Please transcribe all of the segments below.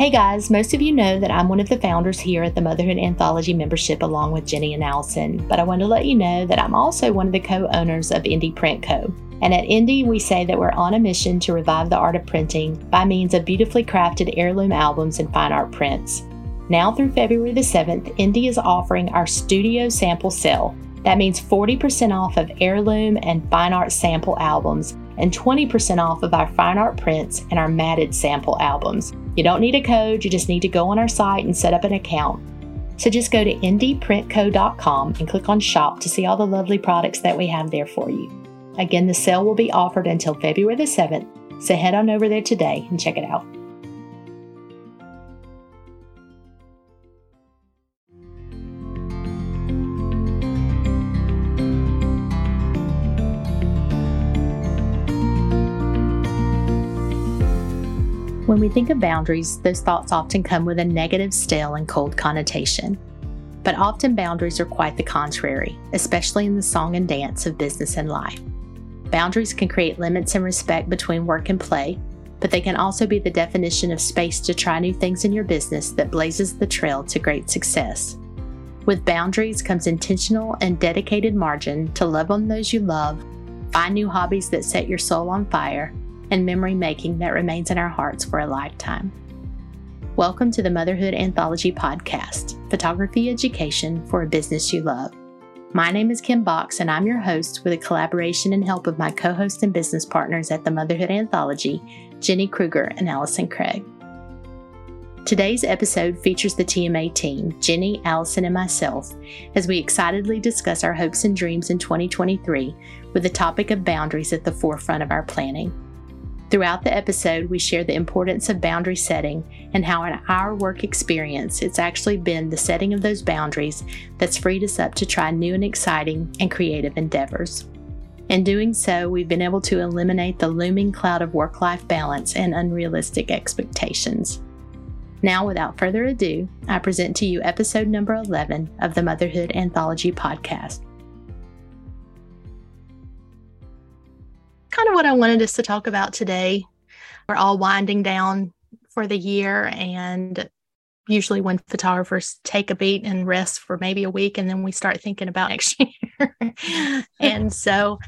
Hey guys, most of you know that I'm one of the founders here at the Motherhood Anthology membership along with Jenny and Allison, but I want to let you know that I'm also one of the co owners of Indie Print Co. And at Indie, we say that we're on a mission to revive the art of printing by means of beautifully crafted heirloom albums and fine art prints. Now through February the 7th, Indie is offering our studio sample sale. That means 40% off of heirloom and fine art sample albums and 20% off of our fine art prints and our matted sample albums. You don't need a code, you just need to go on our site and set up an account. So just go to indieprintco.com and click on shop to see all the lovely products that we have there for you. Again, the sale will be offered until February the 7th, so head on over there today and check it out. When we think of boundaries, those thoughts often come with a negative, stale, and cold connotation. But often boundaries are quite the contrary, especially in the song and dance of business and life. Boundaries can create limits and respect between work and play, but they can also be the definition of space to try new things in your business that blazes the trail to great success. With boundaries comes intentional and dedicated margin to love on those you love, find new hobbies that set your soul on fire, and memory making that remains in our hearts for a lifetime. Welcome to the Motherhood Anthology Podcast Photography Education for a Business You Love. My name is Kim Box, and I'm your host with the collaboration and help of my co host and business partners at the Motherhood Anthology, Jenny Kruger and Allison Craig. Today's episode features the TMA team, Jenny, Allison, and myself, as we excitedly discuss our hopes and dreams in 2023 with the topic of boundaries at the forefront of our planning. Throughout the episode, we share the importance of boundary setting and how, in our work experience, it's actually been the setting of those boundaries that's freed us up to try new and exciting and creative endeavors. In doing so, we've been able to eliminate the looming cloud of work life balance and unrealistic expectations. Now, without further ado, I present to you episode number 11 of the Motherhood Anthology podcast. Kind of what I wanted us to talk about today. We're all winding down for the year, and usually when photographers take a beat and rest for maybe a week, and then we start thinking about next year. and so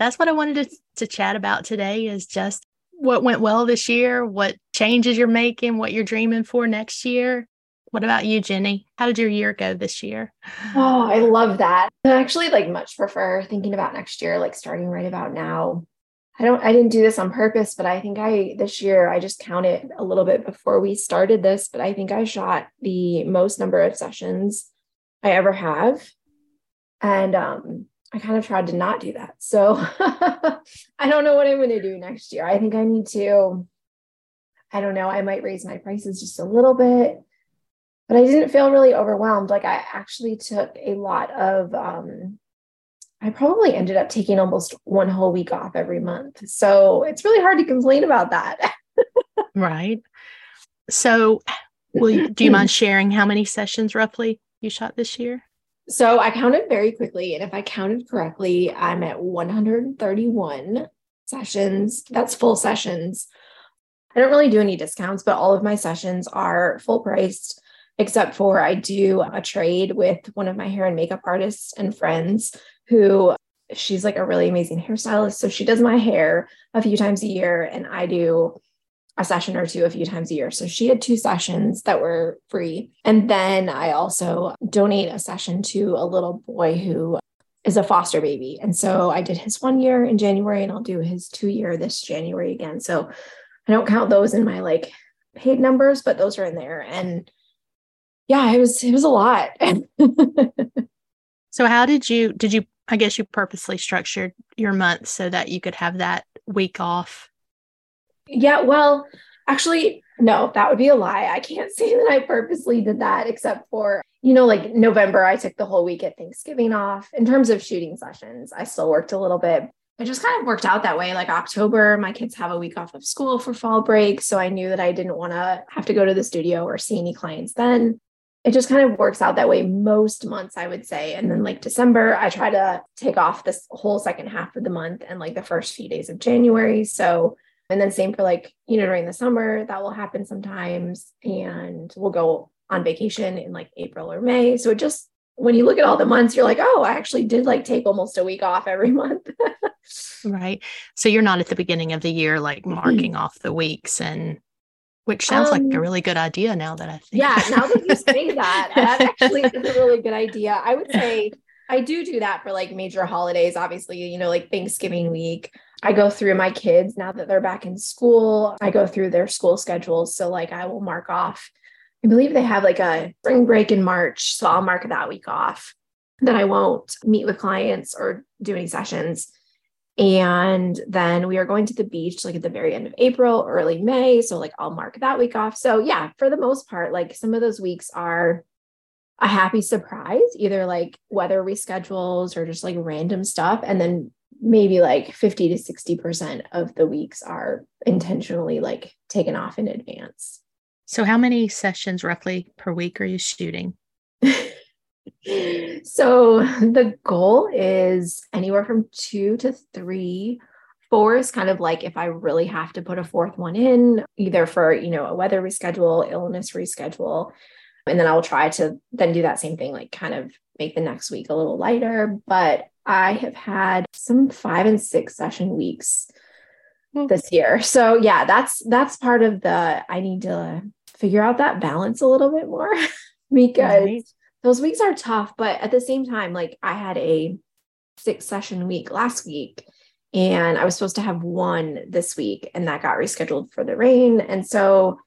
that's what I wanted to, to chat about today is just what went well this year, what changes you're making, what you're dreaming for next year. What about you, Jenny? How did your year go this year? Oh, I love that. I actually like much prefer thinking about next year, like starting right about now. I don't I didn't do this on purpose, but I think I this year I just counted a little bit before we started this, but I think I shot the most number of sessions I ever have. And um I kind of tried to not do that. So I don't know what I'm going to do next year. I think I need to I don't know, I might raise my prices just a little bit. But I didn't feel really overwhelmed. Like I actually took a lot of um I probably ended up taking almost one whole week off every month. So it's really hard to complain about that. right. So, will you, do you mind sharing how many sessions roughly you shot this year? So I counted very quickly. And if I counted correctly, I'm at 131 sessions. That's full sessions. I don't really do any discounts, but all of my sessions are full priced, except for I do a trade with one of my hair and makeup artists and friends who she's like a really amazing hairstylist. So she does my hair a few times a year, and I do a session or two a few times a year. So she had two sessions that were free. And then I also donate a session to a little boy who is a foster baby. And so I did his one year in January and I'll do his two year this January again. So I don't count those in my like paid numbers, but those are in there. And yeah, it was it was a lot. so how did you did you I guess you purposely structured your month so that you could have that week off. Yeah, well, actually, no, that would be a lie. I can't say that I purposely did that, except for, you know, like November, I took the whole week at Thanksgiving off. In terms of shooting sessions, I still worked a little bit. It just kind of worked out that way. Like October, my kids have a week off of school for fall break. So I knew that I didn't want to have to go to the studio or see any clients then it just kind of works out that way most months, I would say. And then like December, I try to take off this whole second half of the month and like the first few days of January. So And then same for like, you know, during the summer, that will happen sometimes. And we'll go on vacation in like April or May. So it just, when you look at all the months, you're like, oh, I actually did like take almost a week off every month. right. So you're not at the beginning of the year, like marking mm-hmm. off the weeks and which sounds um, like a um, really good idea now that I think. Yeah, now that you say that, that actually is a really good idea. I would say I do do that for like major holidays, obviously, you know, like Thanksgiving week. I go through my kids now that they're back in school. I go through their school schedules. So, like, I will mark off, I believe they have like a spring break in March. So, I'll mark that week off. Then I won't meet with clients or do any sessions. And then we are going to the beach like at the very end of April, early May. So, like, I'll mark that week off. So, yeah, for the most part, like some of those weeks are a happy surprise, either like weather reschedules or just like random stuff. And then maybe like 50 to 60% of the weeks are intentionally like taken off in advance. So, how many sessions roughly per week are you shooting? so, the goal is anywhere from two to three. Four is kind of like if I really have to put a fourth one in, either for, you know, a weather reschedule, illness reschedule. And then I'll try to then do that same thing, like kind of make the next week a little lighter. But I have had some five and six session weeks mm-hmm. this year. So yeah, that's that's part of the I need to figure out that balance a little bit more because right. Those weeks are tough. But at the same time, like I had a six session week last week and I was supposed to have one this week and that got rescheduled for the rain. And so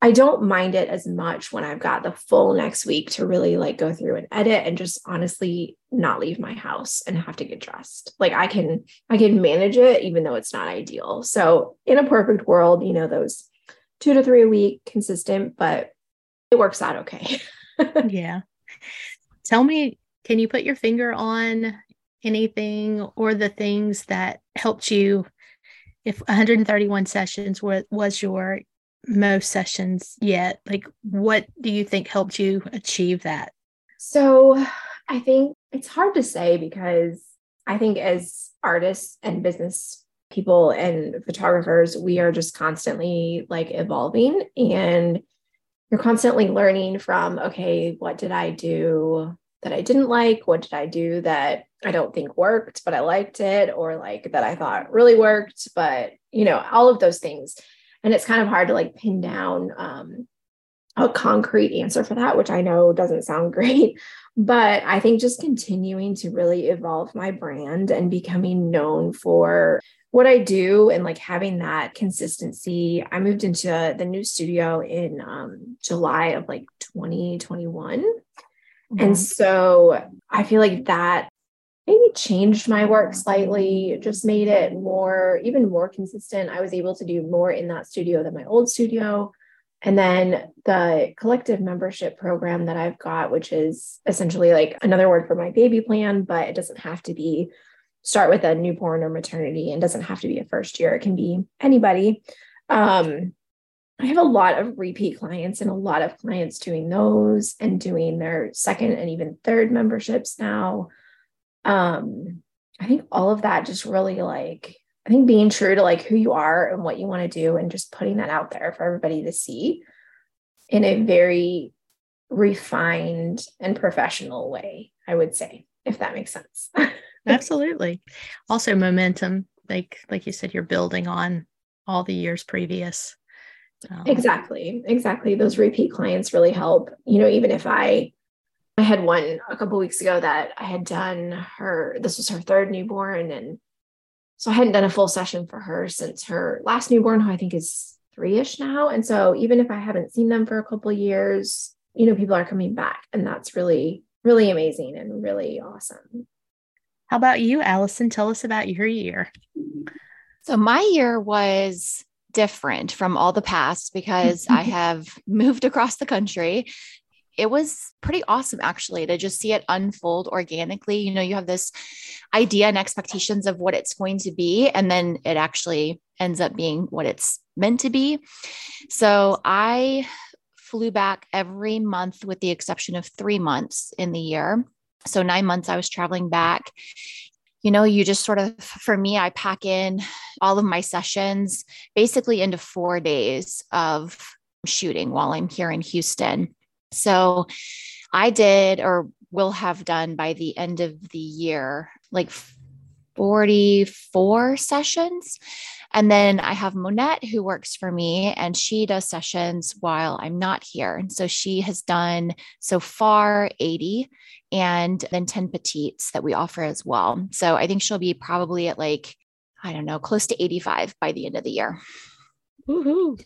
I don't mind it as much when I've got the full next week to really like go through and edit and just honestly not leave my house and have to get dressed. Like I can I can manage it even though it's not ideal. So in a perfect world, you know, those 2 to 3 a week consistent, but it works out okay. yeah. Tell me, can you put your finger on anything or the things that helped you if 131 sessions were, was your most sessions yet. Like, what do you think helped you achieve that? So, I think it's hard to say because I think as artists and business people and photographers, we are just constantly like evolving and you're constantly learning from, okay, what did I do that I didn't like? What did I do that I don't think worked, but I liked it? Or like that I thought really worked, but you know, all of those things and it's kind of hard to like pin down um, a concrete answer for that which i know doesn't sound great but i think just continuing to really evolve my brand and becoming known for what i do and like having that consistency i moved into the new studio in um, july of like 2021 mm-hmm. and so i feel like that maybe changed my work slightly, just made it more, even more consistent. I was able to do more in that studio than my old studio. And then the collective membership program that I've got, which is essentially like another word for my baby plan, but it doesn't have to be start with a newborn or maternity and doesn't have to be a first year. It can be anybody. Um, I have a lot of repeat clients and a lot of clients doing those and doing their second and even third memberships now um i think all of that just really like i think being true to like who you are and what you want to do and just putting that out there for everybody to see in a very refined and professional way i would say if that makes sense absolutely also momentum like like you said you're building on all the years previous um, exactly exactly those repeat clients really help you know even if i I had one a couple weeks ago that I had done her, this was her third newborn. And so I hadn't done a full session for her since her last newborn, who I think is three ish now. And so even if I haven't seen them for a couple years, you know, people are coming back. And that's really, really amazing and really awesome. How about you, Allison? Tell us about your year. So my year was different from all the past because I have moved across the country it was pretty awesome actually to just see it unfold organically. You know, you have this idea and expectations of what it's going to be, and then it actually ends up being what it's meant to be. So I flew back every month with the exception of three months in the year. So nine months I was traveling back. you know, you just sort of, for me, I pack in all of my sessions basically into four days of shooting while I'm here in Houston. So I did or will have done by the end of the year like 44 sessions. And then I have Monette who works for me and she does sessions while I'm not here. And so she has done so far 80 and then 10 petites that we offer as well. So I think she'll be probably at like, I don't know, close to 85 by the end of the year. Woohoo.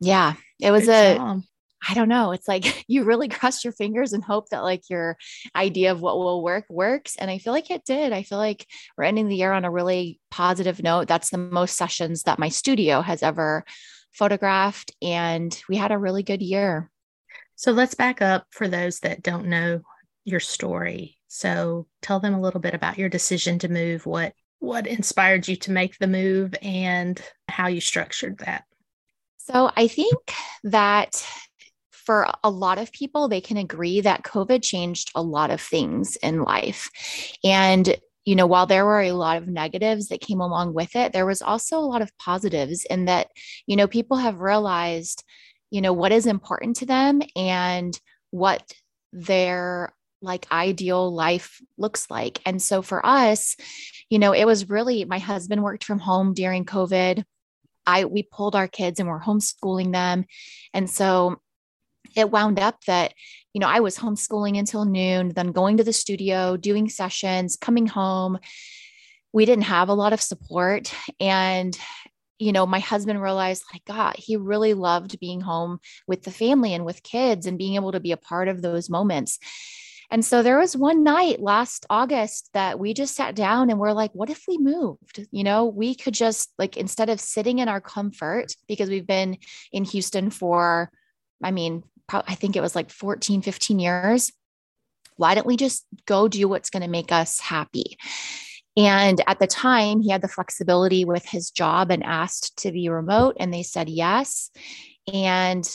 Yeah. It was Good a job. I don't know. It's like you really cross your fingers and hope that like your idea of what will work works. And I feel like it did. I feel like we're ending the year on a really positive note. That's the most sessions that my studio has ever photographed. And we had a really good year. So let's back up for those that don't know your story. So tell them a little bit about your decision to move, what what inspired you to make the move and how you structured that. So I think that for a lot of people, they can agree that COVID changed a lot of things in life. And you know, while there were a lot of negatives that came along with it, there was also a lot of positives in that, you know, people have realized, you know, what is important to them and what their like ideal life looks like. And so for us, you know, it was really my husband worked from home during COVID. I we pulled our kids and we're homeschooling them. And so it wound up that you know i was homeschooling until noon then going to the studio doing sessions coming home. We didn't have a lot of support. And you know my husband realized like god he really loved being home with the family and with kids and being able to be a part of those moments. And so there was one night last August that we just sat down and we're like, what if we moved? You know, we could just like, instead of sitting in our comfort, because we've been in Houston for, I mean, I think it was like 14, 15 years. Why don't we just go do what's going to make us happy? And at the time, he had the flexibility with his job and asked to be remote, and they said yes. And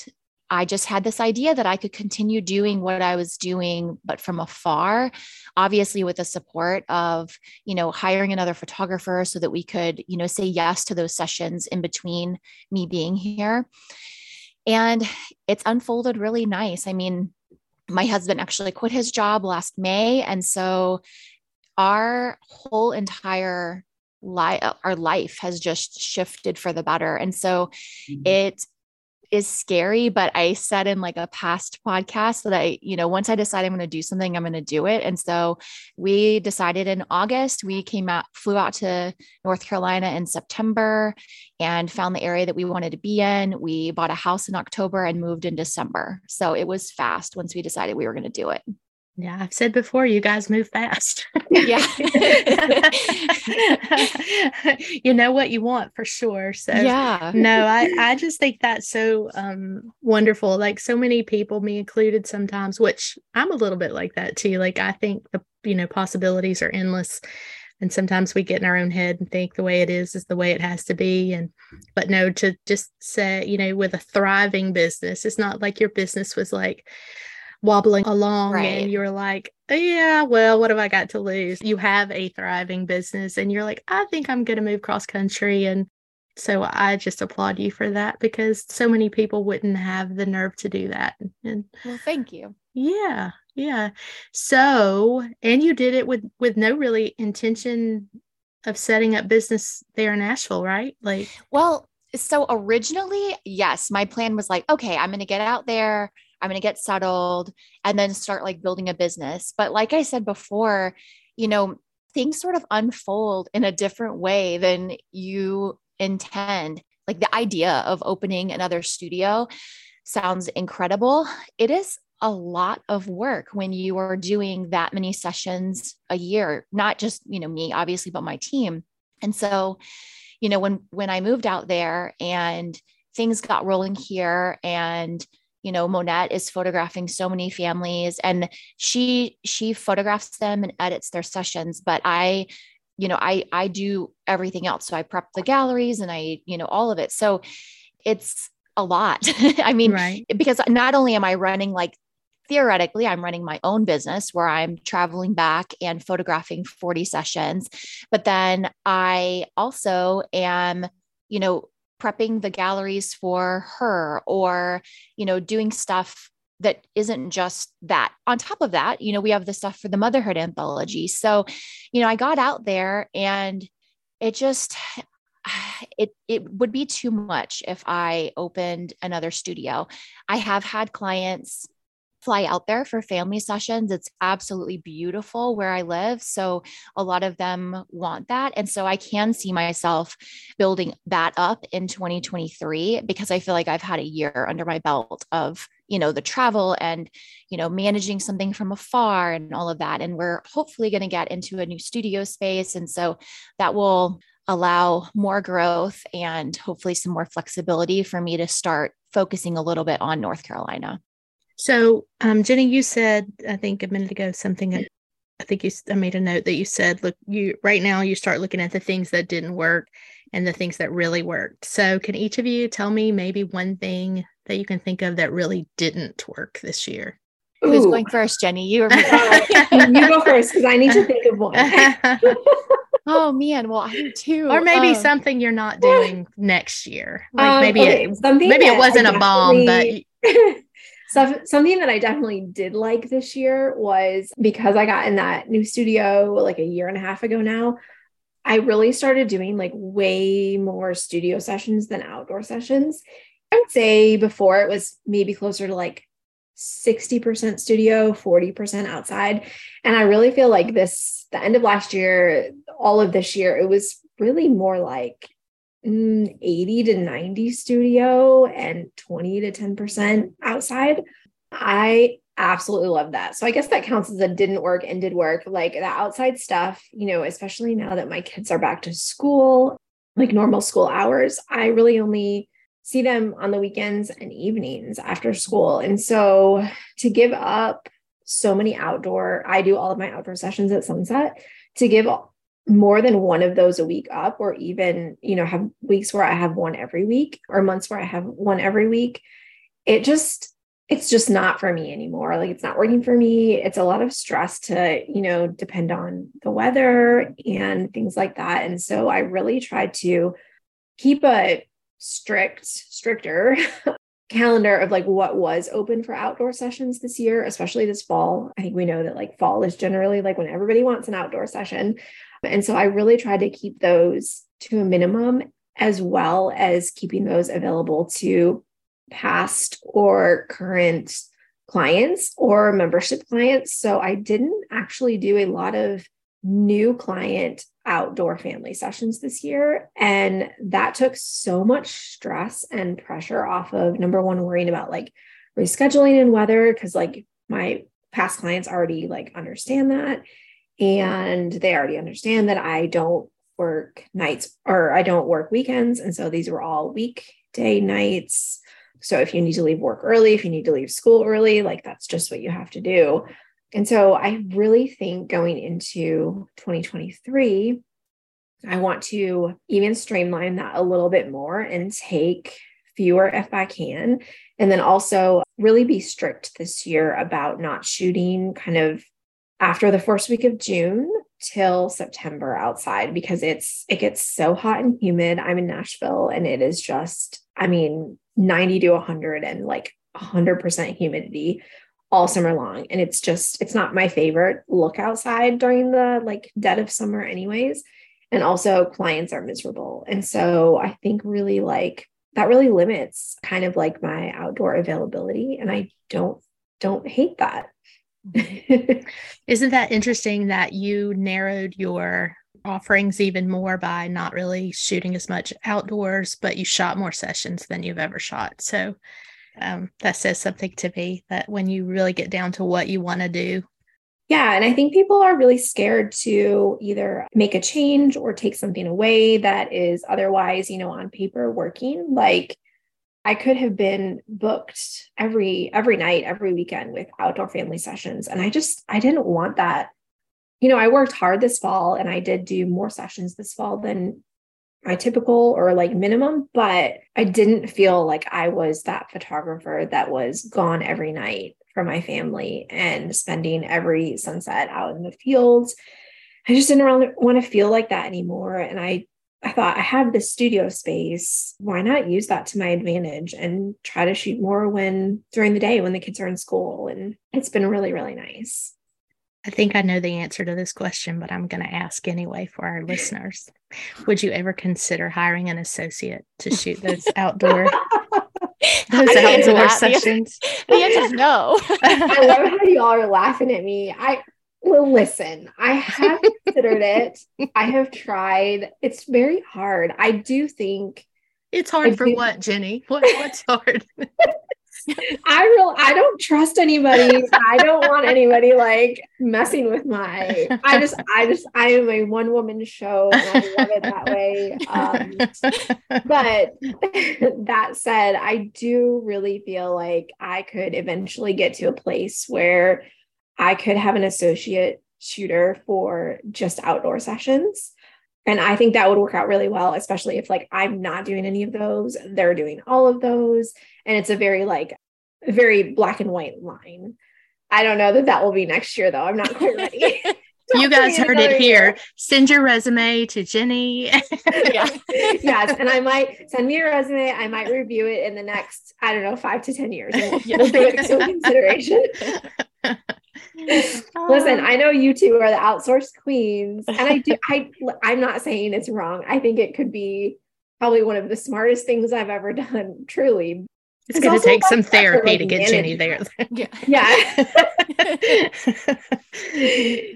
I just had this idea that I could continue doing what I was doing, but from afar, obviously with the support of, you know, hiring another photographer so that we could, you know, say yes to those sessions in between me being here. And it's unfolded really nice. I mean, my husband actually quit his job last May. And so our whole entire life, our life has just shifted for the better. And so mm-hmm. it is scary, but I said in like a past podcast that I, you know, once I decide I'm going to do something, I'm going to do it. And so we decided in August, we came out, flew out to North Carolina in September and found the area that we wanted to be in. We bought a house in October and moved in December. So it was fast once we decided we were going to do it. Yeah, I've said before, you guys move fast. yeah. you know what you want for sure. So yeah. no, I, I just think that's so um wonderful. Like so many people, me included sometimes, which I'm a little bit like that too. Like I think the you know possibilities are endless. And sometimes we get in our own head and think the way it is is the way it has to be. And but no, to just say, you know, with a thriving business, it's not like your business was like wobbling along right. and you're like, yeah, well, what have I got to lose? You have a thriving business and you're like, I think I'm going to move cross country. And so I just applaud you for that because so many people wouldn't have the nerve to do that. And well, thank you. Yeah. Yeah. So, and you did it with with no really intention of setting up business there in Nashville, right? Like Well, so originally, yes, my plan was like, okay, I'm going to get out there I'm going to get settled and then start like building a business. But like I said before, you know, things sort of unfold in a different way than you intend. Like the idea of opening another studio sounds incredible. It is a lot of work when you are doing that many sessions a year, not just, you know, me obviously, but my team. And so, you know, when when I moved out there and things got rolling here and you know monette is photographing so many families and she she photographs them and edits their sessions but i you know i i do everything else so i prep the galleries and i you know all of it so it's a lot i mean right. because not only am i running like theoretically, I'm running my own business where I'm traveling back and photographing 40 sessions. But then I also am, you know, prepping the galleries for her or, you know, doing stuff that isn't just that. On top of that, you know, we have the stuff for the motherhood anthology. So, you know, I got out there and it just it it would be too much if I opened another studio. I have had clients fly out there for family sessions. It's absolutely beautiful where I live. So a lot of them want that. And so I can see myself building that up in 2023 because I feel like I've had a year under my belt of, you know, the travel and, you know, managing something from afar and all of that. And we're hopefully going to get into a new studio space. And so that will allow more growth and hopefully some more flexibility for me to start focusing a little bit on North Carolina. So, um, Jenny, you said I think a minute ago something. I think you I made a note that you said, look, you right now you start looking at the things that didn't work and the things that really worked. So, can each of you tell me maybe one thing that you can think of that really didn't work this year? Ooh. Who's going first, Jenny? You or me? you go first because I need to think of one. oh man, well I do too. Or maybe um, something you're not doing next year. Like um, maybe okay, it, something maybe it wasn't a bomb, but So, something that I definitely did like this year was because I got in that new studio like a year and a half ago now. I really started doing like way more studio sessions than outdoor sessions. I would say before it was maybe closer to like 60% studio, 40% outside. And I really feel like this, the end of last year, all of this year, it was really more like Mm, 80 to 90 studio and 20 to 10% outside. I absolutely love that. So I guess that counts as a didn't work and did work. Like the outside stuff, you know, especially now that my kids are back to school, like normal school hours, I really only see them on the weekends and evenings after school. And so to give up so many outdoor, I do all of my outdoor sessions at sunset to give more than one of those a week up or even you know have weeks where i have one every week or months where i have one every week it just it's just not for me anymore. Like it's not working for me. It's a lot of stress to you know depend on the weather and things like that. And so i really tried to keep a strict stricter calendar of like what was open for outdoor sessions this year especially this fall. I think we know that like fall is generally like when everybody wants an outdoor session and so I really tried to keep those to a minimum, as well as keeping those available to past or current clients or membership clients. So I didn't actually do a lot of new client outdoor family sessions this year. And that took so much stress and pressure off of number one, worrying about like rescheduling and weather, because like my past clients already like understand that and they already understand that I don't work nights or I don't work weekends. And so these were all weekday nights. So if you need to leave work early, if you need to leave school early, like that's just what you have to do. And so I really think going into 2023, I want to even streamline that a little bit more and take fewer if I can. And then also really be strict this year about not shooting kind of after the first week of June till September outside because it's it gets so hot and humid. I'm in Nashville and it is just I mean 90 to 100 and like 100% humidity all summer long. And it's just it's not my favorite look outside during the like dead of summer anyways. And also clients are miserable. And so i think really like that really limits kind of like my outdoor availability. And i don't don't hate that Isn't that interesting that you narrowed your offerings even more by not really shooting as much outdoors, but you shot more sessions than you've ever shot? So um, that says something to me that when you really get down to what you want to do. Yeah. And I think people are really scared to either make a change or take something away that is otherwise, you know, on paper working. Like, I could have been booked every every night, every weekend with outdoor family sessions and I just I didn't want that. You know, I worked hard this fall and I did do more sessions this fall than my typical or like minimum, but I didn't feel like I was that photographer that was gone every night for my family and spending every sunset out in the fields. I just didn't really want to feel like that anymore. And I I thought I have this studio space. Why not use that to my advantage and try to shoot more when during the day when the kids are in school? And it's been really, really nice. I think I know the answer to this question, but I'm going to ask anyway for our listeners. Would you ever consider hiring an associate to shoot those outdoor those outdoor sessions? The answer is no. I love how y'all are laughing at me. I well, listen, I have considered it. I have tried. It's very hard. I do think it's hard I for do, what, Jenny? What, what's hard? I real I don't trust anybody. I don't want anybody like messing with my I just I just I am a one woman show and I love it that way. Um, but that said, I do really feel like I could eventually get to a place where I could have an associate shooter for just outdoor sessions. And I think that would work out really well, especially if like I'm not doing any of those, they're doing all of those. And it's a very like, very black and white line. I don't know that that will be next year though. I'm not quite ready. you guys heard it here. Send your resume to Jenny. yeah. yes. And I might send me a resume. I might review it in the next, I don't know, five to 10 years. We'll, we'll take it consideration. Listen, um, I know you two are the outsourced queens, and I do. I I'm not saying it's wrong. I think it could be probably one of the smartest things I've ever done. Truly, it's, going to take some therapy to get Jenny there. Yeah. Yeah.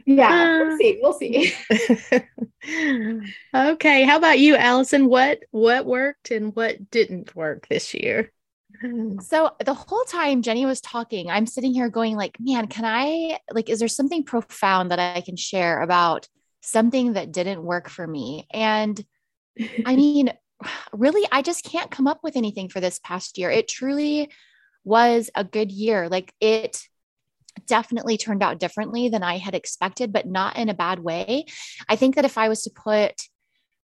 yeah. We'll uh, see. We'll see. okay. How about you, Allison? What what worked and what didn't work this year? So the whole time Jenny was talking, I'm sitting here going like, man, can I like is there something profound that I can share about something that didn't work for me? And I mean, really I just can't come up with anything for this past year. It truly was a good year. Like it definitely turned out differently than I had expected, but not in a bad way. I think that if I was to put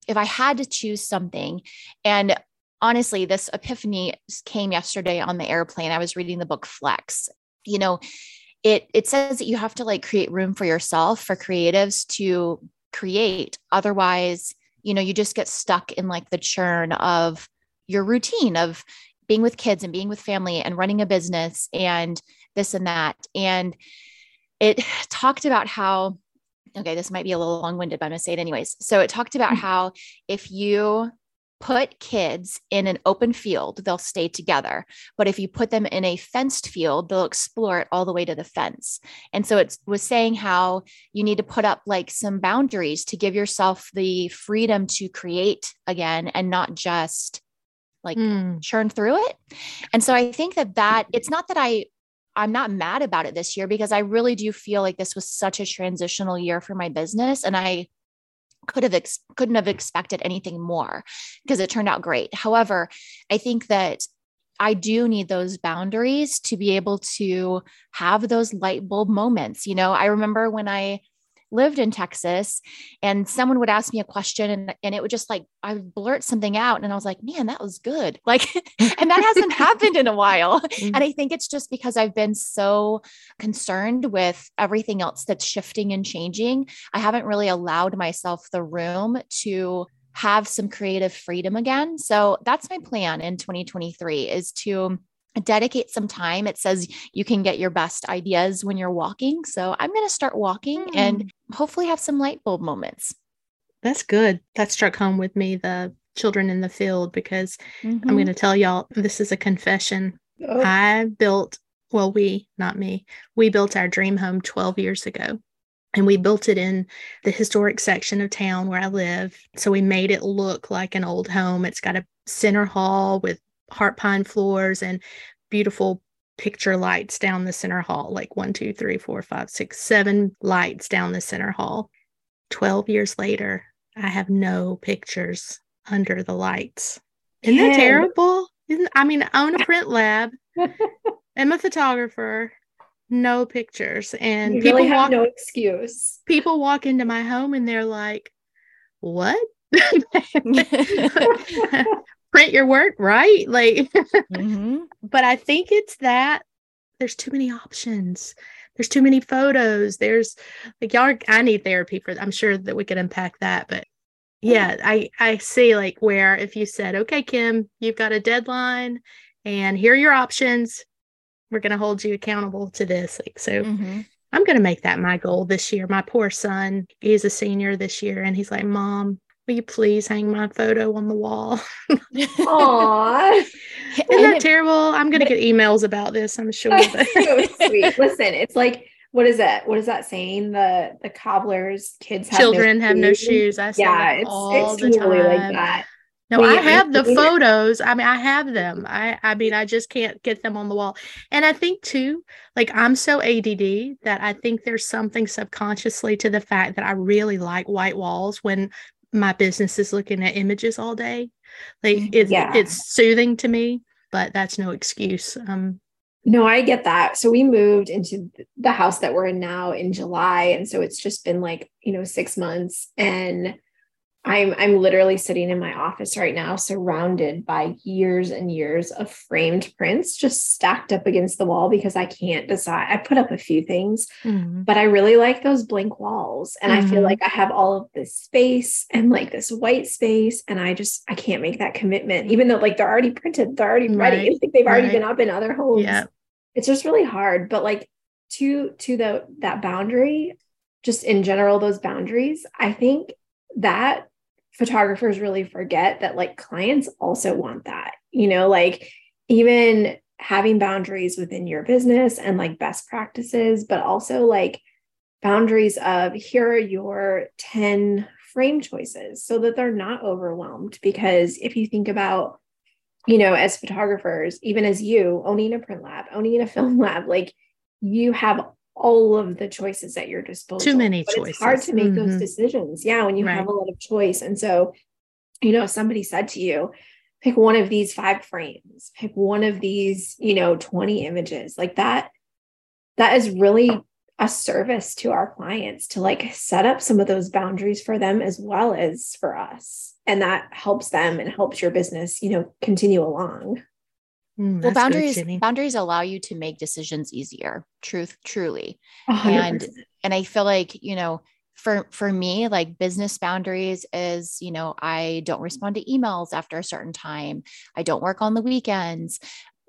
if I had to choose something and honestly, this epiphany came yesterday on the airplane. I was reading the book Flex. You know, it it says that you have to like create room for yourself for creatives to create. Otherwise, you know, you just get stuck in like the churn of your routine of being with kids and being with family and running a business and this and that. And it talked about how okay, this might be a little long winded, but I'm going to say it anyways. So it talked about mm-hmm. how if you put kids in an open field, they'll stay together. But if you put them in a fenced field, they'll explore it all the way to the fence. And so it was saying how you need to put up like some boundaries to give yourself the freedom to create again and not just like mm. churn through it. And so I think that that it's not that I I'm not mad about it this year because I really do feel like this was such a transitional year for my business and I could have ex- couldn't have expected anything more because it turned out great. However, I think that I do need those boundaries to be able to have those light bulb moments. You know, I remember when I lived in Texas and someone would ask me a question and, and it would just like, I would blurt something out and I was like, man, that was good. Like, and that hasn't happened in a while. Mm-hmm. And I think it's just because I've been so concerned with everything else that's shifting and changing. I haven't really allowed myself the room to have some creative freedom again. So that's my plan in 2023 is to dedicate some time. It says you can get your best ideas when you're walking. So I'm going to start walking mm. and hopefully have some light bulb moments. That's good. That struck home with me, the children in the field, because mm-hmm. I'm going to tell y'all this is a confession. Oh. I built, well, we, not me, we built our dream home 12 years ago. And we built it in the historic section of town where I live. So we made it look like an old home. It's got a center hall with heart pine floors and beautiful picture lights down the center hall like one, two, three, four, five, six, seven lights down the center hall. 12 years later, I have no pictures under the lights. Isn't that terrible? Isn't, I mean, I own a print lab. I'm a photographer. No pictures. And you people really have walk, no excuse. People walk into my home and they're like, what? print your work, right? Like, mm-hmm. but I think it's that there's too many options. There's too many photos. There's like y'all are, I need therapy for I'm sure that we could unpack that, but yeah, I I see like where if you said, "Okay, Kim, you've got a deadline and here are your options. We're going to hold you accountable to this." Like so mm-hmm. I'm going to make that my goal this year. My poor son, he's a senior this year and he's like, "Mom, will you please hang my photo on the wall? Aww. Isn't that terrible? I'm going to get emails about this, I'm sure. so sweet. Listen, it's like, what is that? What is that saying? The the cobbler's kids have children no have no shoes. I say yeah, it's, all it's the time. like that. No, I have the photos. I mean, I have them. I I mean, I just can't get them on the wall. And I think too, like I'm so ADD that I think there's something subconsciously to the fact that I really like white walls when my business is looking at images all day. Like mm-hmm. it's yeah. it's soothing to me, but that's no excuse. Um no, I get that. So we moved into the house that we're in now in July. And so it's just been like, you know, six months. And I'm I'm literally sitting in my office right now, surrounded by years and years of framed prints just stacked up against the wall because I can't decide. I put up a few things, mm-hmm. but I really like those blank walls. And mm-hmm. I feel mm-hmm. like I have all of this space and like this white space. And I just I can't make that commitment, even though like they're already printed, they're already ready. Right. Like they've already right. been up in other homes. Yeah. It's just really hard. But like to to the that boundary, just in general, those boundaries, I think that photographers really forget that like clients also want that, you know, like even having boundaries within your business and like best practices, but also like boundaries of here are your 10 frame choices so that they're not overwhelmed. Because if you think about, you know, as photographers, even as you owning a print lab, owning a film lab, like you have all of the choices at your disposal. Too many but choices. It's hard to make mm-hmm. those decisions. Yeah, when you right. have a lot of choice. And so, you know, if somebody said to you, pick one of these five frames, pick one of these, you know, 20 images, like that, that is really a service to our clients to like set up some of those boundaries for them as well as for us. And that helps them and helps your business, you know, continue along. Mm, well, boundaries good, boundaries allow you to make decisions easier. Truth, truly, 100%. and and I feel like you know for for me like business boundaries is you know i don't respond to emails after a certain time i don't work on the weekends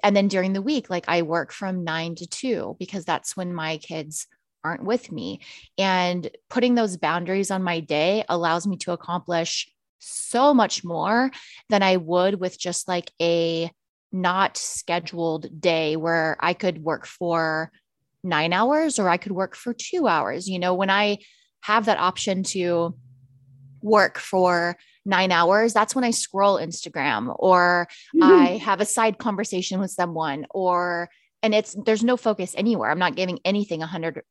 and then during the week like i work from 9 to 2 because that's when my kids aren't with me and putting those boundaries on my day allows me to accomplish so much more than i would with just like a not scheduled day where I could work for nine hours or I could work for two hours. You know, when I have that option to work for nine hours, that's when I scroll Instagram or mm-hmm. I have a side conversation with someone or and it's there's no focus anywhere. I'm not giving anything 100%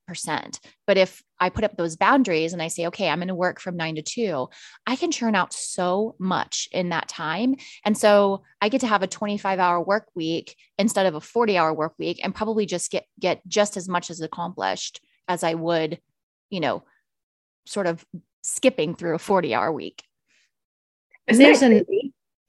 but if i put up those boundaries and i say okay i'm going to work from 9 to 2 i can churn out so much in that time. And so i get to have a 25 hour work week instead of a 40 hour work week and probably just get get just as much as accomplished as i would you know sort of skipping through a 40 hour week. There's a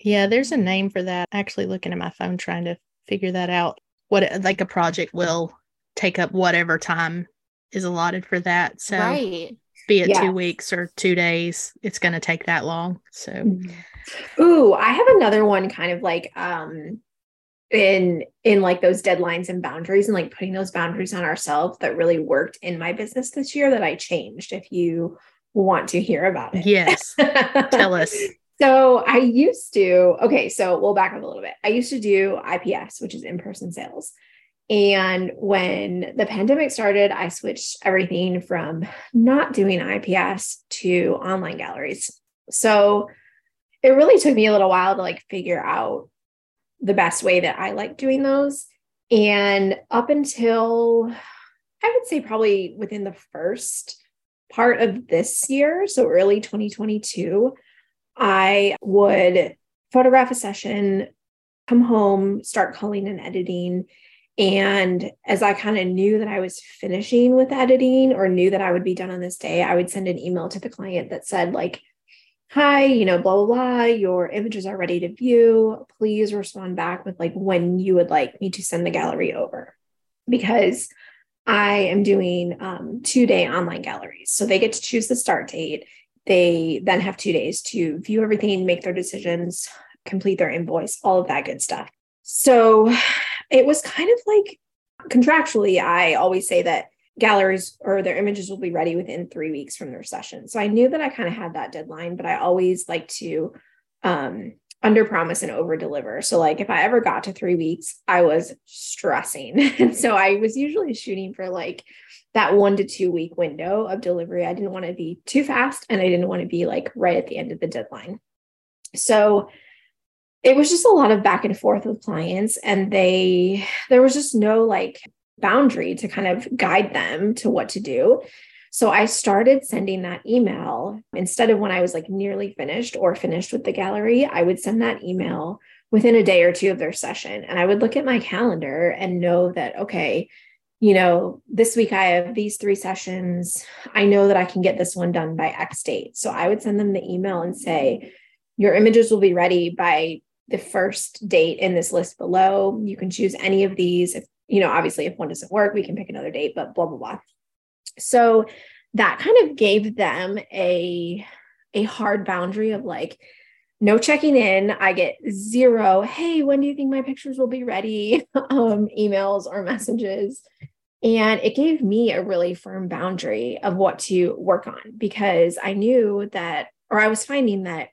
yeah there's a name for that. Actually looking at my phone trying to figure that out what like a project will take up whatever time is allotted for that. So right. be it yeah. two weeks or two days, it's going to take that long. So, mm-hmm. ooh, I have another one kind of like, um, in in like those deadlines and boundaries and like putting those boundaries on ourselves that really worked in my business this year that I changed if you want to hear about it. Yes. Tell us. So I used to, okay, so we'll back up a little bit. I used to do IPS, which is in person sales. And when the pandemic started, I switched everything from not doing IPS to online galleries. So it really took me a little while to like figure out the best way that I like doing those. And up until I would say probably within the first part of this year, so early 2022, I would photograph a session, come home, start culling and editing. And as I kind of knew that I was finishing with editing or knew that I would be done on this day, I would send an email to the client that said, like, hi, you know, blah, blah, blah, your images are ready to view. Please respond back with like when you would like me to send the gallery over. because I am doing um, two day online galleries. So they get to choose the start date. They then have two days to view everything, make their decisions, complete their invoice, all of that good stuff. So it was kind of like contractually, I always say that galleries or their images will be ready within three weeks from their session. So I knew that I kind of had that deadline, but I always like to um, under promise and over deliver. So, like, if I ever got to three weeks, I was stressing. and so I was usually shooting for like that one to two week window of delivery. I didn't want to be too fast and I didn't want to be like right at the end of the deadline. So, it was just a lot of back and forth with clients and they there was just no like boundary to kind of guide them to what to do so i started sending that email instead of when i was like nearly finished or finished with the gallery i would send that email within a day or two of their session and i would look at my calendar and know that okay you know this week i have these three sessions i know that i can get this one done by x date so i would send them the email and say your images will be ready by the first date in this list below. You can choose any of these. If, you know, obviously, if one doesn't work, we can pick another date, but blah, blah, blah. So that kind of gave them a, a hard boundary of like, no checking in. I get zero, hey, when do you think my pictures will be ready? um, emails or messages. And it gave me a really firm boundary of what to work on because I knew that, or I was finding that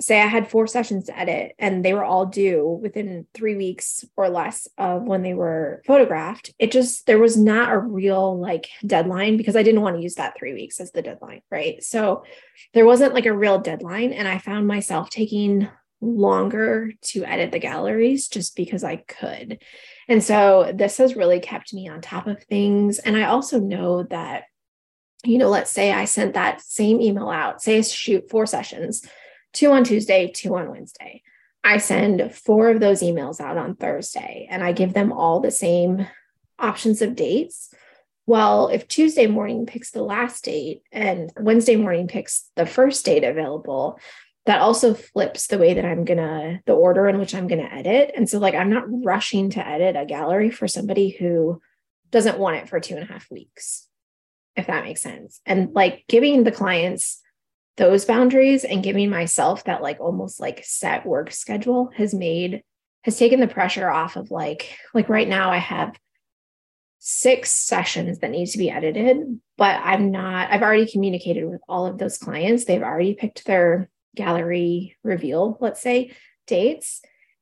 say I had four sessions to edit and they were all due within three weeks or less of when they were photographed, it just, there was not a real like deadline because I didn't want to use that three weeks as the deadline. Right. So there wasn't like a real deadline. And I found myself taking longer to edit the galleries just because I could. And so this has really kept me on top of things. And I also know that, you know, let's say I sent that same email out, say I shoot four sessions two on Tuesday, two on Wednesday. I send four of those emails out on Thursday and I give them all the same options of dates. Well, if Tuesday morning picks the last date and Wednesday morning picks the first date available, that also flips the way that I'm gonna, the order in which I'm gonna edit. And so, like, I'm not rushing to edit a gallery for somebody who doesn't want it for two and a half weeks, if that makes sense. And like giving the clients those boundaries and giving myself that like almost like set work schedule has made has taken the pressure off of like like right now I have six sessions that need to be edited but I'm not I've already communicated with all of those clients they've already picked their gallery reveal let's say dates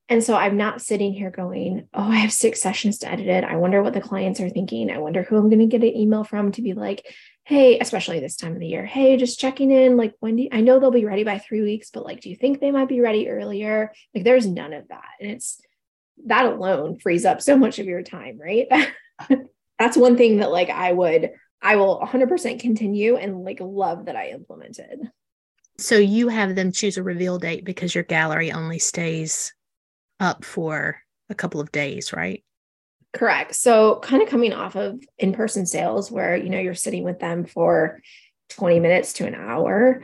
and so I'm not sitting here going, oh, I have six sessions to edit it. I wonder what the clients are thinking. I wonder who I'm going to get an email from to be like, hey, especially this time of the year, hey, just checking in. Like, when do you, I know they'll be ready by three weeks, but like, do you think they might be ready earlier? Like, there's none of that. And it's that alone frees up so much of your time, right? That's one thing that like I would, I will 100% continue and like love that I implemented. So you have them choose a reveal date because your gallery only stays up for a couple of days, right? Correct. So kind of coming off of in-person sales where you know you're sitting with them for 20 minutes to an hour.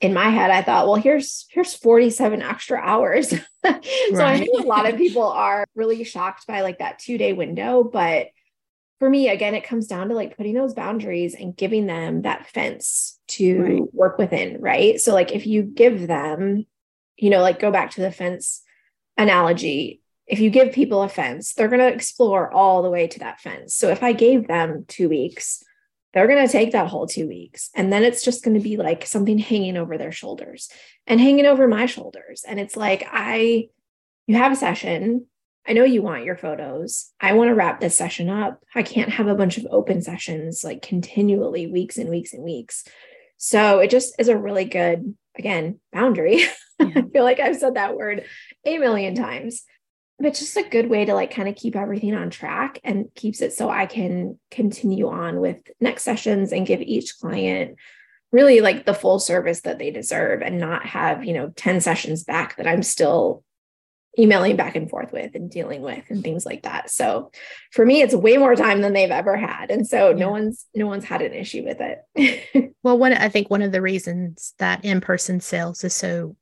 In my head, I thought, well, here's here's 47 extra hours. so right. I think a lot of people are really shocked by like that two-day window. But for me, again, it comes down to like putting those boundaries and giving them that fence to right. work within, right? So like if you give them, you know, like go back to the fence analogy, if you give people a fence, they're going to explore all the way to that fence. So if I gave them two weeks, they're going to take that whole two weeks. And then it's just going to be like something hanging over their shoulders and hanging over my shoulders. And it's like, I, you have a session. I know you want your photos. I want to wrap this session up. I can't have a bunch of open sessions like continually, weeks and weeks and weeks. So it just is a really good, again, boundary. Yeah. I feel like I've said that word a million times but it's just a good way to like kind of keep everything on track and keeps it so I can continue on with next sessions and give each client really like the full service that they deserve and not have, you know, 10 sessions back that I'm still emailing back and forth with and dealing with and things like that. So for me it's way more time than they've ever had and so yeah. no one's no one's had an issue with it. well, one I think one of the reasons that in-person sales is so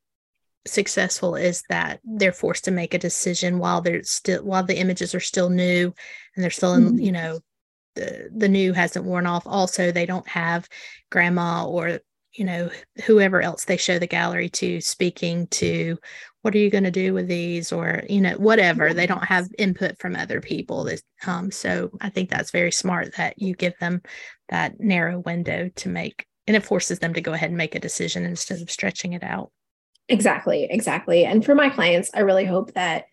successful is that they're forced to make a decision while they're still while the images are still new and they're still in, mm-hmm. you know the the new hasn't worn off. Also they don't have grandma or you know whoever else they show the gallery to speaking to what are you going to do with these? or you know whatever. They don't have input from other people that, um, so i think that's very smart that you give them that narrow window to make and it forces them to go ahead and make a decision instead of stretching it out exactly exactly and for my clients i really hope that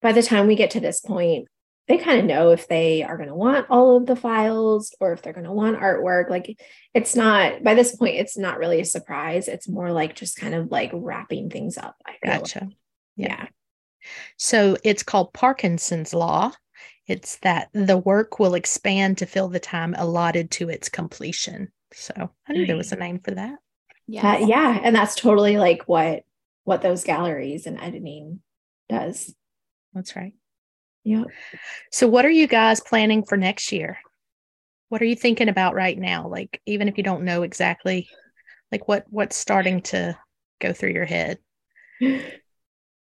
by the time we get to this point they kind of know if they are going to want all of the files or if they're going to want artwork. Like it's not by this point, it's not really a surprise. It's more like just kind of like wrapping things up. I gotcha. Like. Yeah. yeah. So it's called Parkinson's law. It's that the work will expand to fill the time allotted to its completion. So I knew there was a name for that. Yeah. Uh, yeah. And that's totally like what what those galleries and editing does. That's right. Yeah. So what are you guys planning for next year? What are you thinking about right now? Like even if you don't know exactly like what what's starting to go through your head?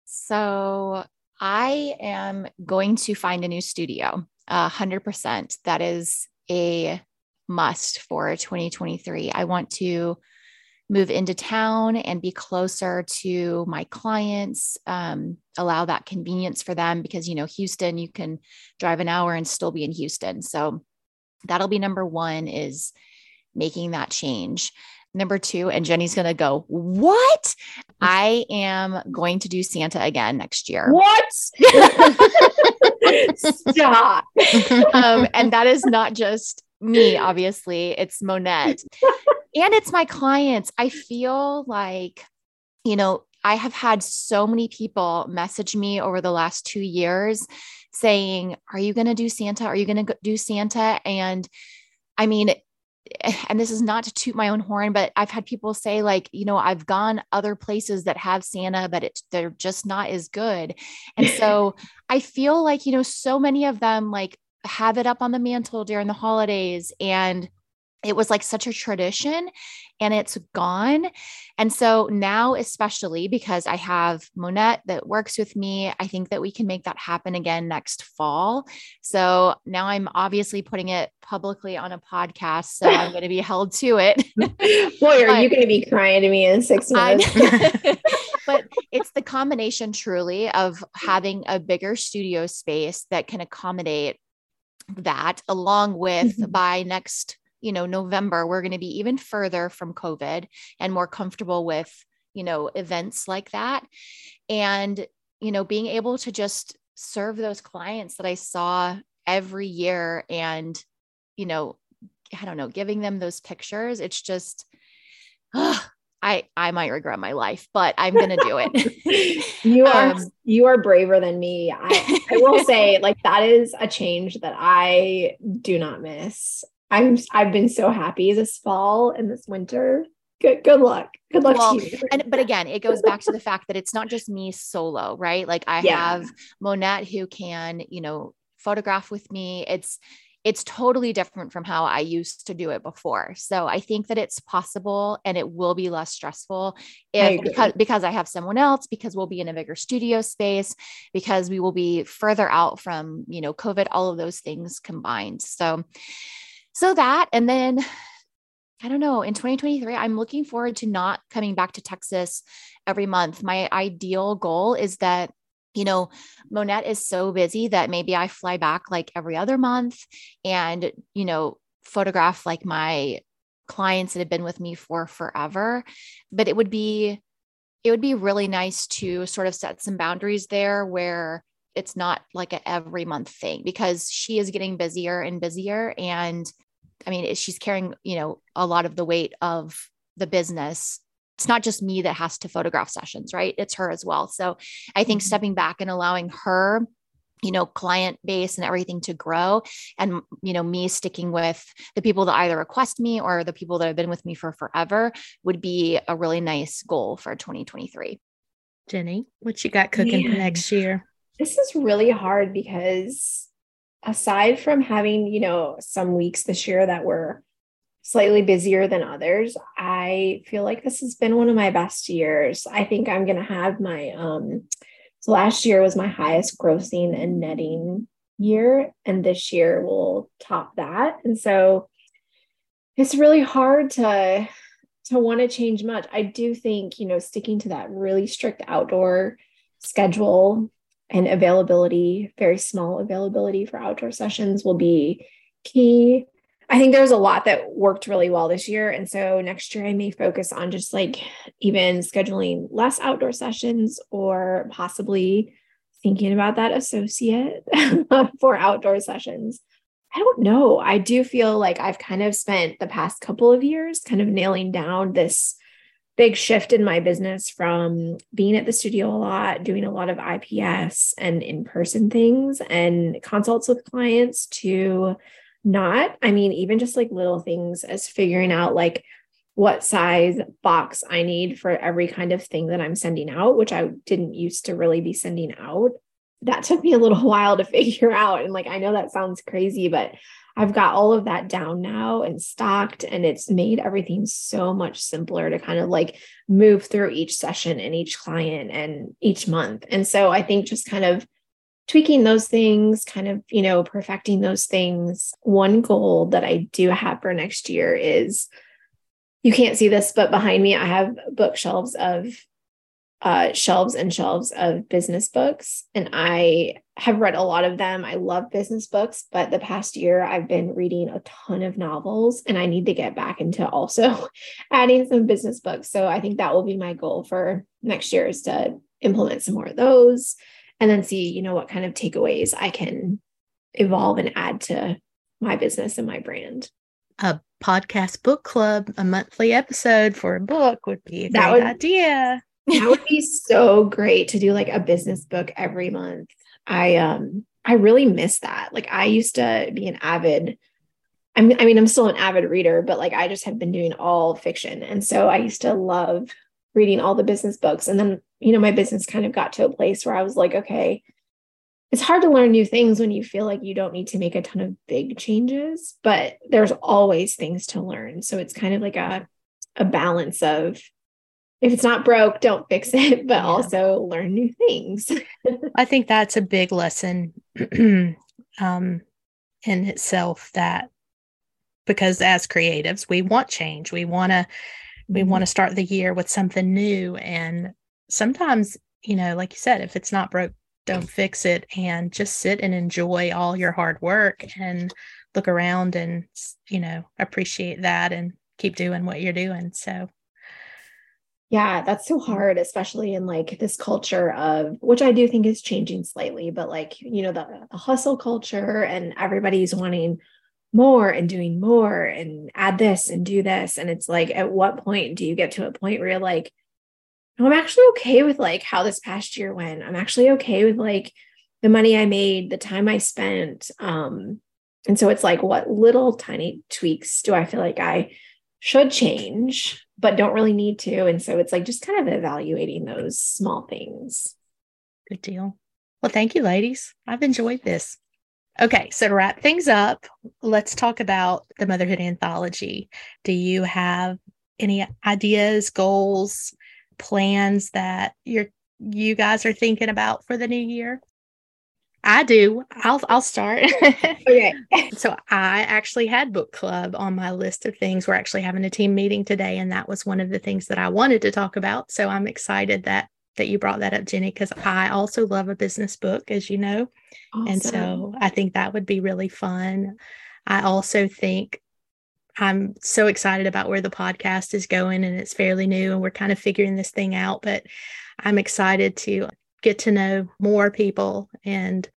So I am going to find a new studio. A hundred percent. That is a must for 2023. I want to move into town and be closer to my clients um, allow that convenience for them because you know houston you can drive an hour and still be in houston. So that'll be number one is making that change. Number two and jenny's going to go what? I am going to do santa again next year. What? Stop. Um, and that is not just me obviously it's monette and it's my clients. I feel like, you know, I have had so many people message me over the last two years saying, Are you going to do Santa? Are you going to do Santa? And I mean, and this is not to toot my own horn, but I've had people say, like, you know, I've gone other places that have Santa, but it, they're just not as good. And so I feel like, you know, so many of them like have it up on the mantle during the holidays and it was like such a tradition and it's gone. And so now, especially because I have Monette that works with me, I think that we can make that happen again next fall. So now I'm obviously putting it publicly on a podcast. So I'm going to be held to it. Boy, are but, you going to be crying to me in six months? but it's the combination truly of having a bigger studio space that can accommodate that along with mm-hmm. by next you know november we're going to be even further from covid and more comfortable with you know events like that and you know being able to just serve those clients that i saw every year and you know i don't know giving them those pictures it's just uh, I I might regret my life, but I'm gonna do it. you are um, you are braver than me. I, I will say, like that is a change that I do not miss. I'm I've been so happy this fall and this winter. Good good luck. Good luck well, to you. And but again, it goes back to the fact that it's not just me solo, right? Like I yeah. have Monette who can, you know, photograph with me. It's it's totally different from how I used to do it before. So I think that it's possible and it will be less stressful if because because I have someone else, because we'll be in a bigger studio space, because we will be further out from, you know, COVID, all of those things combined. So so that, and then I don't know, in 2023, I'm looking forward to not coming back to Texas every month. My ideal goal is that you know, Monette is so busy that maybe I fly back like every other month and, you know, photograph like my clients that have been with me for forever. But it would be, it would be really nice to sort of set some boundaries there where it's not like a every month thing because she is getting busier and busier and I mean, she's carrying, you know, a lot of the weight of the business. It's not just me that has to photograph sessions, right? It's her as well. So I think mm-hmm. stepping back and allowing her you know client base and everything to grow and you know me sticking with the people that either request me or the people that have been with me for forever would be a really nice goal for 2023 jenny what you got cooking for next year this is really hard because aside from having, you know, some weeks this year that were slightly busier than others. I feel like this has been one of my best years. I think I'm going to have my um so last year was my highest grossing and netting year and this year will top that. And so it's really hard to to want to change much. I do think, you know, sticking to that really strict outdoor schedule and availability, very small availability for outdoor sessions will be key. I think there's a lot that worked really well this year. And so next year I may focus on just like even scheduling less outdoor sessions or possibly thinking about that associate for outdoor sessions. I don't know. I do feel like I've kind of spent the past couple of years kind of nailing down this big shift in my business from being at the studio a lot, doing a lot of IPS and in person things and consults with clients to not. I mean, even just like little things as figuring out like what size box I need for every kind of thing that I'm sending out, which I didn't used to really be sending out. That took me a little while to figure out. And like, I know that sounds crazy, but I've got all of that down now and stocked, and it's made everything so much simpler to kind of like move through each session and each client and each month. And so I think just kind of tweaking those things, kind of, you know, perfecting those things. One goal that I do have for next year is you can't see this, but behind me, I have bookshelves of uh, shelves and shelves of business books. And I have read a lot of them. I love business books, but the past year I've been reading a ton of novels and I need to get back into also adding some business books. So I think that will be my goal for next year is to implement some more of those and then see, you know, what kind of takeaways I can evolve and add to my business and my brand. A podcast book club, a monthly episode for a book would be a that great would, idea. that would be so great to do like a business book every month. I um I really miss that. Like I used to be an avid I'm, I mean, I'm still an avid reader, but like I just have been doing all fiction. And so I used to love reading all the business books. And then, you know, my business kind of got to a place where I was like, okay, it's hard to learn new things when you feel like you don't need to make a ton of big changes, but there's always things to learn. So it's kind of like a, a balance of if it's not broke, don't fix it, but yeah. also learn new things. I think that's a big lesson um, in itself that because as creatives, we want change. We want to we want to start the year with something new and sometimes you know like you said if it's not broke don't fix it and just sit and enjoy all your hard work and look around and you know appreciate that and keep doing what you're doing so yeah that's so hard especially in like this culture of which i do think is changing slightly but like you know the, the hustle culture and everybody's wanting more and doing more and add this and do this. And it's like, at what point do you get to a point where you're like, I'm actually okay with like how this past year went. I'm actually okay with like the money I made, the time I spent. Um, and so it's like, what little tiny tweaks do I feel like I should change, but don't really need to? And so it's like just kind of evaluating those small things. Good deal. Well, thank you, ladies. I've enjoyed this. Okay, so to wrap things up, let's talk about the Motherhood Anthology. Do you have any ideas, goals, plans that you're you guys are thinking about for the new year? I do. I'll I'll start. okay. so I actually had book club on my list of things. We're actually having a team meeting today, and that was one of the things that I wanted to talk about. So I'm excited that that you brought that up, Jenny, because I also love a business book, as you know. Awesome. And so I think that would be really fun. I also think I'm so excited about where the podcast is going and it's fairly new and we're kind of figuring this thing out, but I'm excited to get to know more people and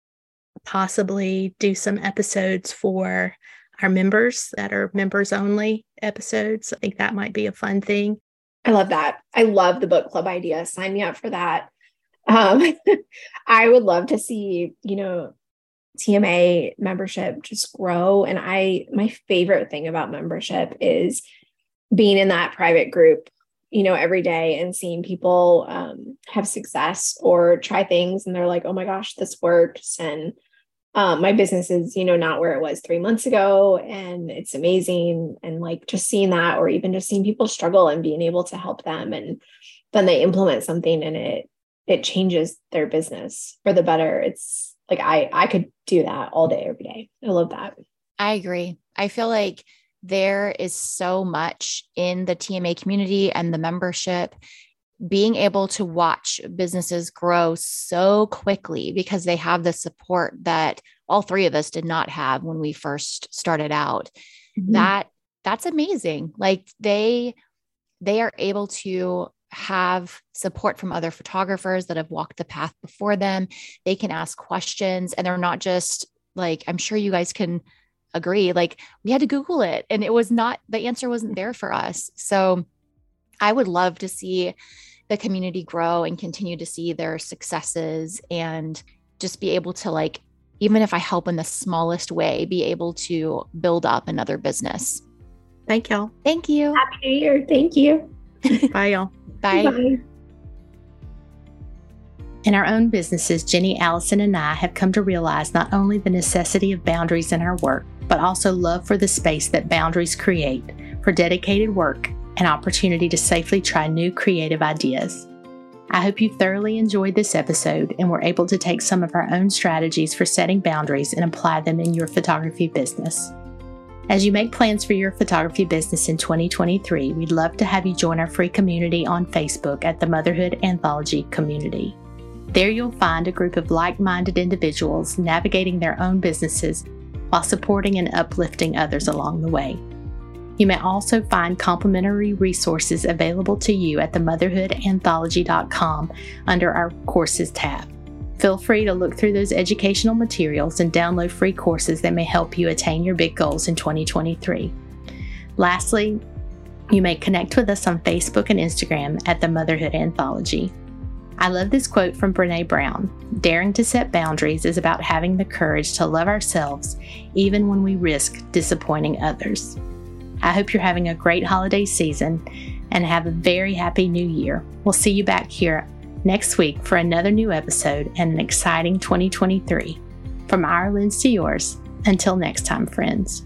possibly do some episodes for our members that are members only episodes. I think that might be a fun thing. I love that. I love the book club idea. Sign me up for that. Um, I would love to see, you know, TMA membership just grow. And I, my favorite thing about membership is being in that private group, you know, every day and seeing people um, have success or try things and they're like, oh my gosh, this works. And um, my business is, you know, not where it was three months ago. And it's amazing. And like just seeing that, or even just seeing people struggle and being able to help them. And then they implement something and it, it changes their business for the better. It's like, I, I could do that all day, every day. I love that. I agree. I feel like there is so much in the TMA community and the membership being able to watch businesses grow so quickly because they have the support that all three of us did not have when we first started out mm-hmm. that that's amazing like they they are able to have support from other photographers that have walked the path before them. They can ask questions and they're not just like i'm sure you guys can agree like we had to google it and it was not the answer wasn't there for us. So i would love to see the community grow and continue to see their successes and just be able to like even if i help in the smallest way be able to build up another business. Thank y'all. Thank you. Happy new year. Thank you. Bye y'all bye, bye. In our own businesses, Jenny, Allison, and I have come to realize not only the necessity of boundaries in our work, but also love for the space that boundaries create for dedicated work and opportunity to safely try new creative ideas. I hope you thoroughly enjoyed this episode and were able to take some of our own strategies for setting boundaries and apply them in your photography business. As you make plans for your photography business in 2023, we'd love to have you join our free community on Facebook at the Motherhood Anthology Community. There you'll find a group of like minded individuals navigating their own businesses while supporting and uplifting others along the way. You may also find complimentary resources available to you at themotherhoodanthology.com under our courses tab. Feel free to look through those educational materials and download free courses that may help you attain your big goals in 2023. Lastly, you may connect with us on Facebook and Instagram at the Motherhood Anthology. I love this quote from Brene Brown Daring to set boundaries is about having the courage to love ourselves even when we risk disappointing others. I hope you're having a great holiday season and have a very happy new year. We'll see you back here next week for another new episode and an exciting 2023. From our lens to yours, until next time, friends.